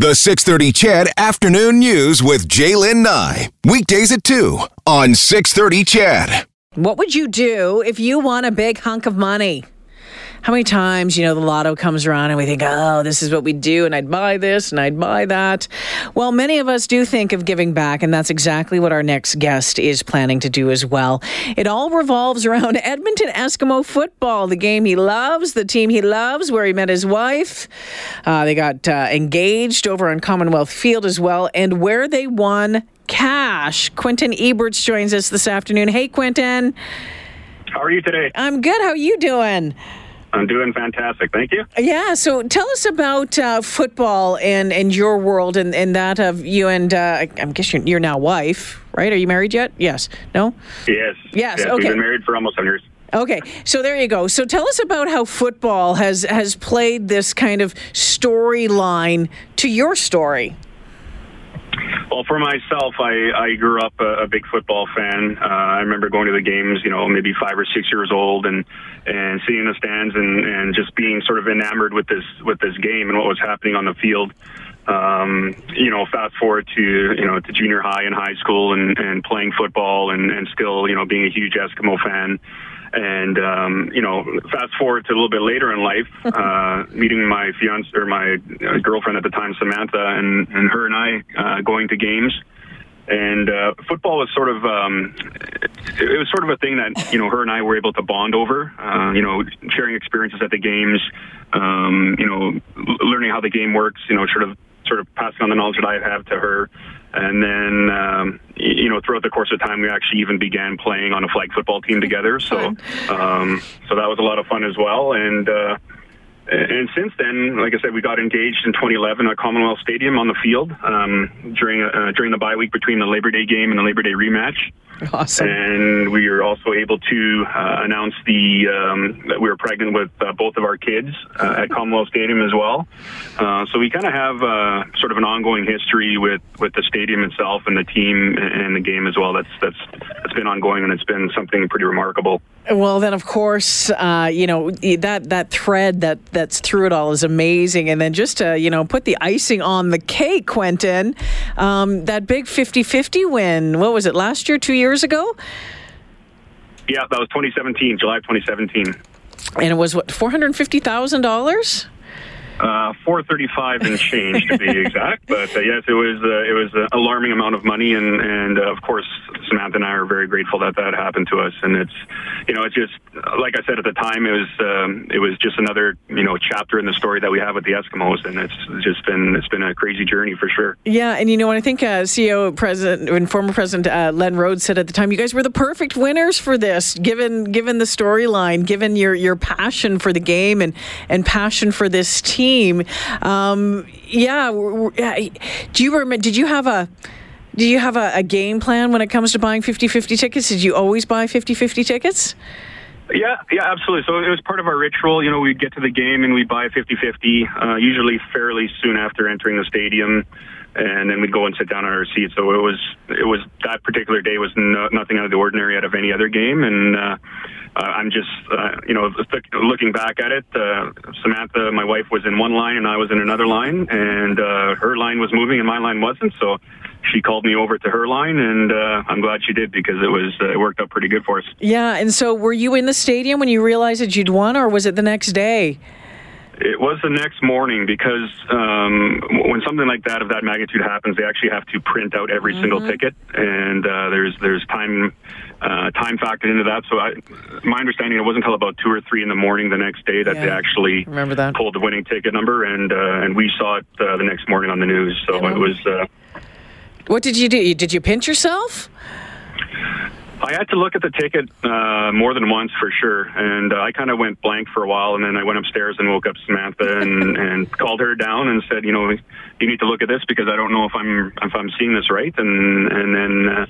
The 630 CHED Afternoon News with J'lyn Nye. Weekdays at 2 on 630 CHED. What would you do if you won a big hunk of money? How many times, you know, the lotto comes around and we think, oh, this is what we do, and I'd buy this and I'd buy that. Well, many of us do think of giving back, and that's exactly what our next guest is planning to do as well. It all revolves around Edmonton Eskimo football, the game he loves, the team he loves, where he met his wife. Uh, they got uh, engaged over on Commonwealth Field as well, and where they won cash. Quentin Ebertz joins us this afternoon. Hey, Quentin. How are you today? I'm good. How are you doing? I'm doing fantastic. Thank you. Yeah. So tell us about uh, football and, and your world and, and that of you and uh, I guess you're, you're now wife, right? Are you married yet? Yes. No? Yes. Yes. yes okay. We've been married for almost 10 years. Okay, so there you go. So tell us about how football has has played this kind of storyline to your story. Well, for myself, I, I grew up a, a big football fan. Uh, I remember going to the games, you know, maybe five or six years old, and and sitting in the stands and, and just being sort of enamored with this with this game and what was happening on the field. Um, you know, fast forward to you know to junior high and high school and, and playing football and, and still you know being a huge Eskimo fan. And um, you know, fast forward to a little bit later in life, uh, meeting my fiance or my uh, girlfriend at the time, Samantha, and and her and I uh, going to games. And uh, football was sort of um, it was sort of a thing that you know her and I were able to bond over. Uh, you know, sharing experiences at the games. Um, you know, learning how the game works. You know, sort of sort of passing on the knowledge that I have to her. And then, um, you know, throughout the course of time, we actually even began playing on a flag football team together. So, um, so that was a lot of fun as well. And uh, and since then, like I said, we got engaged in 2011 at Commonwealth Stadium on the field um, during uh, during the bye week between the Labor Day game and the Labor Day rematch. Awesome. And we were also able to uh, announce the um, that we were pregnant with uh, both of our kids uh, at Commonwealth Stadium as well. Uh, so we kind of have uh, sort of an ongoing history with, with the stadium itself and the team and the game as well. That's that's that's been ongoing and it's been something pretty remarkable. Well, then of course, uh, you know that that thread that that's through it all is amazing, and then just to you know put the icing on the cake, Quentin, um, that big 50-50 win. What was it last year? Two years ago? Yeah, that was 2017, July 2017. And it was what four hundred fifty thousand dollars. Uh, 435 and change to be exact, but uh, yes, it was uh, it was an alarming amount of money, and and uh, of course Samantha and I are very grateful that that happened to us, and it's you know it's just like I said at the time it was um, it was just another you know chapter in the story that we have with the Eskimos, and it's just been it's been a crazy journey for sure. Yeah, and you know, and I think uh, CEO President and former President uh, Len Rhodes said at the time, you guys were the perfect winners for this, given given the storyline, given your your passion for the game and and passion for this team. Um, yeah, do you remember? Did you have a do you have a, a, game plan when it comes to buying 50-50 tickets? Did you always buy 50-50 tickets? Yeah, yeah, absolutely. So it was part of our ritual. You know, we'd get to the game and we'd buy 50-50, uh, usually fairly soon after entering the stadium, and then we'd go and sit down on our seats. So it was it was that particular day was no, nothing out of the ordinary out of any other game, and. Uh, I'm just, uh, you know, looking back at it. Uh, Samantha, my wife, was in one line and I was in another line, and uh, her line was moving and my line wasn't. So she called me over to her line, and uh, I'm glad she did because it was uh, it worked out pretty good for us. Yeah, and so were you in the stadium when you realized that you'd won, or was it the next day? It was the next morning because um, when something like that of that magnitude happens, they actually have to print out every mm-hmm. single ticket, and uh, there's there's time uh, time factored into that. So I, my understanding, it wasn't until about two or three in the morning the next day that yeah. they actually remember that pulled the winning ticket number, and uh, and we saw it uh, the next morning on the news. So it was. Uh, what did you do? Did you pinch yourself? I had to look at the ticket uh, more than once for sure, and uh, I kind of went blank for a while, and then I went upstairs and woke up Samantha and, and called her down and said, you know, you need to look at this because I don't know if I'm if I'm seeing this right, and and then uh,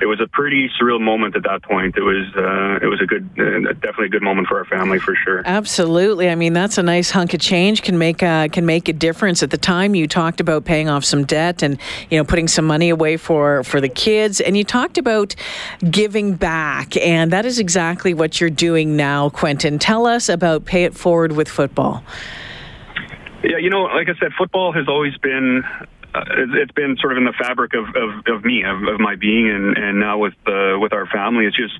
it was a pretty surreal moment at that point. It was uh, it was a good, uh, definitely a good moment for our family for sure. Absolutely, I mean that's a nice hunk of change can make a, can make a difference. At the time, you talked about paying off some debt and you know putting some money away for for the kids, and you talked about. Giving giving back. And that is exactly what you're doing now, Quentin. Tell us about Pay It Forward with Football. Yeah, you know, like I said, football has always been uh, it's been sort of in the fabric of, of, of me, of, of my being, and, and now with uh, with our family, it's just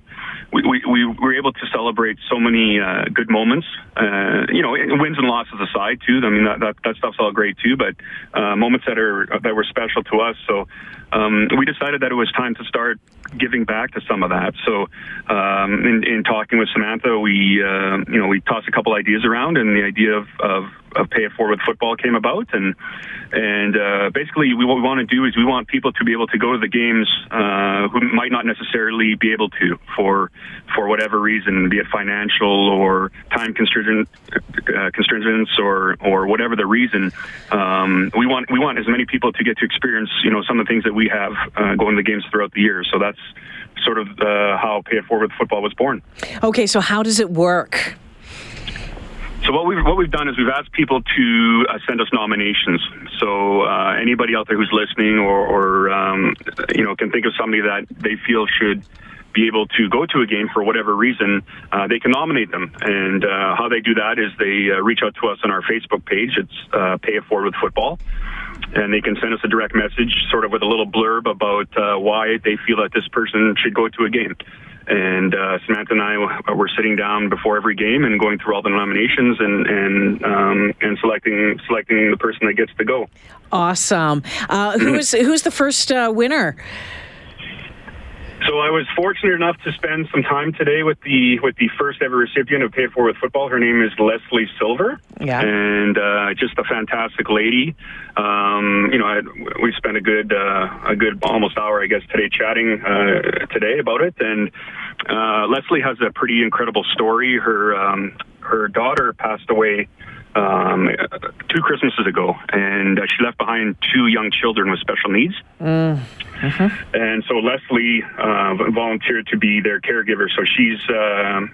we, we, we were able to celebrate so many uh, good moments. Uh, you know, wins and losses aside, too. I mean, that that, that stuff's all great too, but uh, moments that are that were special to us. So um, we decided that it was time to start giving back to some of that. So, um, in, in talking with Samantha, we uh, you know we tossed a couple ideas around, and the idea of, of of pay it forward football came about, and and uh, basically we, what we want to do is we want people to be able to go to the games uh, who might not necessarily be able to for for whatever reason, be it financial or time constraint, uh, constraints or or whatever the reason. Um, we want we want as many people to get to experience you know some of the things that we have uh, going to the games throughout the year. So that's sort of uh, how Pay It Forward Football was born. Okay, so how does it work? So what we've what we've done is we've asked people to uh, send us nominations. So uh, anybody out there who's listening or, or um, you know can think of somebody that they feel should be able to go to a game for whatever reason, uh, they can nominate them. And uh, how they do that is they uh, reach out to us on our Facebook page. It's uh, Pay It Forward with Football. And they can send us a direct message, sort of with a little blurb about why they feel that this person should go to a game. And uh, Samantha and I were sitting down before every game and going through all the nominations and and um, and selecting selecting the person that gets to go. Awesome. Uh, who's who's the first uh, winner? So I was fortunate enough to spend some time today with the with the first ever recipient of Pay For with Football. Her name is Leslie Silver, yeah, and uh, just a fantastic lady. Um, you know, I, we spent a good uh, a good almost hour, I guess, today chatting uh, today about it. And uh, Leslie has a pretty incredible story. Her um, her daughter passed away um, two Christmases ago, and uh, she left behind two young children with special needs. Mm. Uh-huh. And so Leslie uh, volunteered to be their caregiver. So she's uh,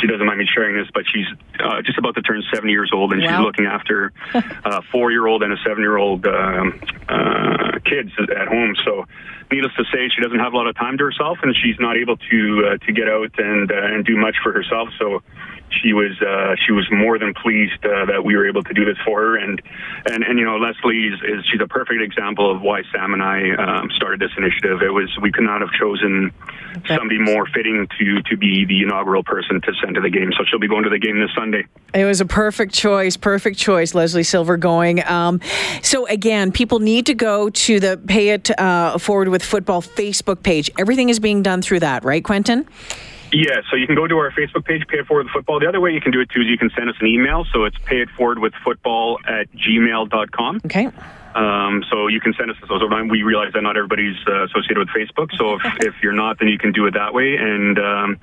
she doesn't mind me sharing this, but she's uh, just about to turn seven years old, and wow. she's looking after a four-year-old and a seven-year-old um, uh, kids at home. So, needless to say, she doesn't have a lot of time to herself, and she's not able to uh, to get out and uh, and do much for herself. So she was uh, she was more than pleased uh, that we were able to do this for her. And and and you know, Leslie is, is she's a perfect example of why Sam and I um, started this initiative. It was we could not have chosen somebody more fitting to to be the inaugural person to send to the game. So she'll be going to the game this Sunday. It was a perfect choice, perfect choice, Leslie Silver going. Um, so again, people need to go to the Pay It uh, Forward with Football Facebook page. Everything is being done through that, right, Quentin? Yeah, so you can go to our Facebook page, Pay It Forward with Football. The other way you can do it too is you can send us an email. So it's pay it forward with football at gmail.com. Okay. Um, so you can send us those. We realize that not everybody's uh, associated with Facebook. So if, if you're not, then you can do it that way. And um,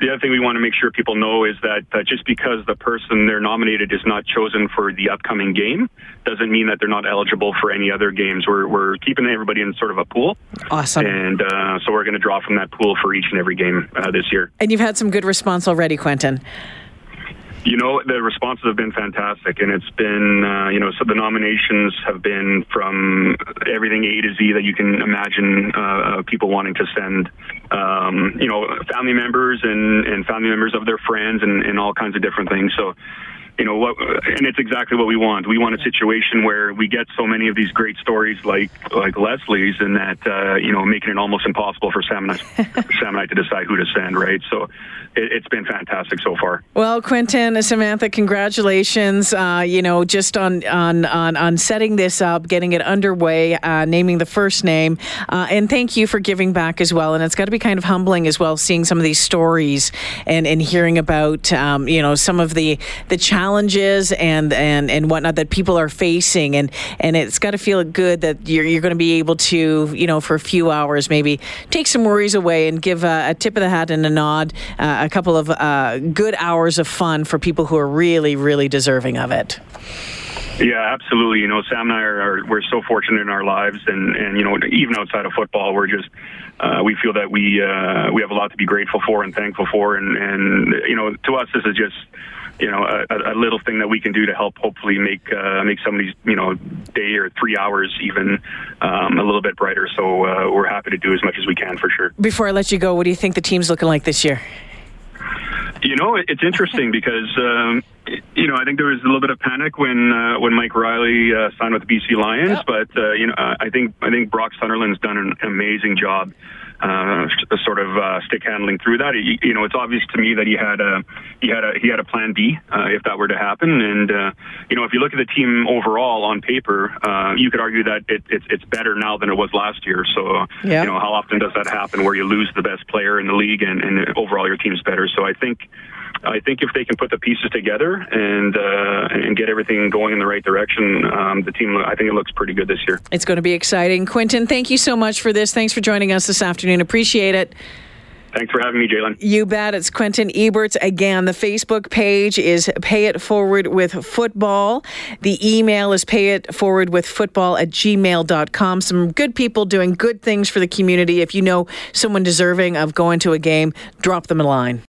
the other thing we want to make sure people know is that uh, just because the person they're nominated is not chosen for the upcoming game doesn't mean that they're not eligible for any other games. We're, we're keeping everybody in sort of a pool. Awesome. And uh, so we're going to draw from that pool for each and every game uh, this year. And you've had some good response already, Quentin. You know, the responses have been fantastic, and it's been, uh, you know, so the nominations have been from everything A to Z that you can imagine uh, people wanting to send, um, you know, family members and, and family members of their friends and, and all kinds of different things. So, you know what and it's exactly what we want. We want a situation where we get so many of these great stories like like leslie's and that uh, you know making it almost impossible for sam and, I, sam and I to decide who to send right? So it, has been fantastic so far. Well quentin samantha congratulations uh, you know just on, on on on setting this up getting it underway uh, naming the first name. Uh, and thank you for giving back as well. And it's got to be kind of humbling as well seeing some of these stories and and hearing about um, you know some of the the challenges challenges and and and whatnot that people are facing, and and it's got to feel good that you're you're going to be able to you know for a few hours maybe take some worries away and give a, a tip of the hat and a nod, uh, a couple of uh, good hours of fun for people who are really really deserving of it. Yeah, absolutely. You know, Sam and I are, are, we're so fortunate in our lives, and and you know even outside of football, we're just uh, we feel that we uh, we have a lot to be grateful for and thankful for, and and you know to us this is just you know a, a little thing that we can do to help hopefully make uh, make some of these you know day or three hours even um, a little bit brighter. So uh, we're happy to do as much as we can for sure. Before I let you go, what do you think the team's looking like this year? You know, it's interesting because um, you know, I think there was a little bit of panic when uh, when Mike Reilly uh, signed with the BC Lions, but uh, you know, I think I think Brock Sunderland's done an amazing job uh, sort of uh, stick handling through that. You, you, know, it's obvious to me that he had a he had a he had a plan B uh, if that were to happen. And uh, you know, if you look at the team overall on paper, uh, you could argue that it, it's it's better now than it was last year. So yeah. you know, how often does that happen where you lose the best player in the league and, and overall your team's better? So I think. I think if they can put the pieces together and uh, and get everything going in the right direction, um, the team I think it looks pretty good this year. It's going to be exciting. Quentin, thank you so much for this. Thanks for joining us this afternoon. Appreciate it. Thanks for having me, J'lyn. You bet. It's Quentin Ebertz. Again, the Facebook page is Pay It Forward with Football. The email is pay it forward with football at gmail.com. Some good people doing good things for the community. If you know someone deserving of going to a game, drop them a line.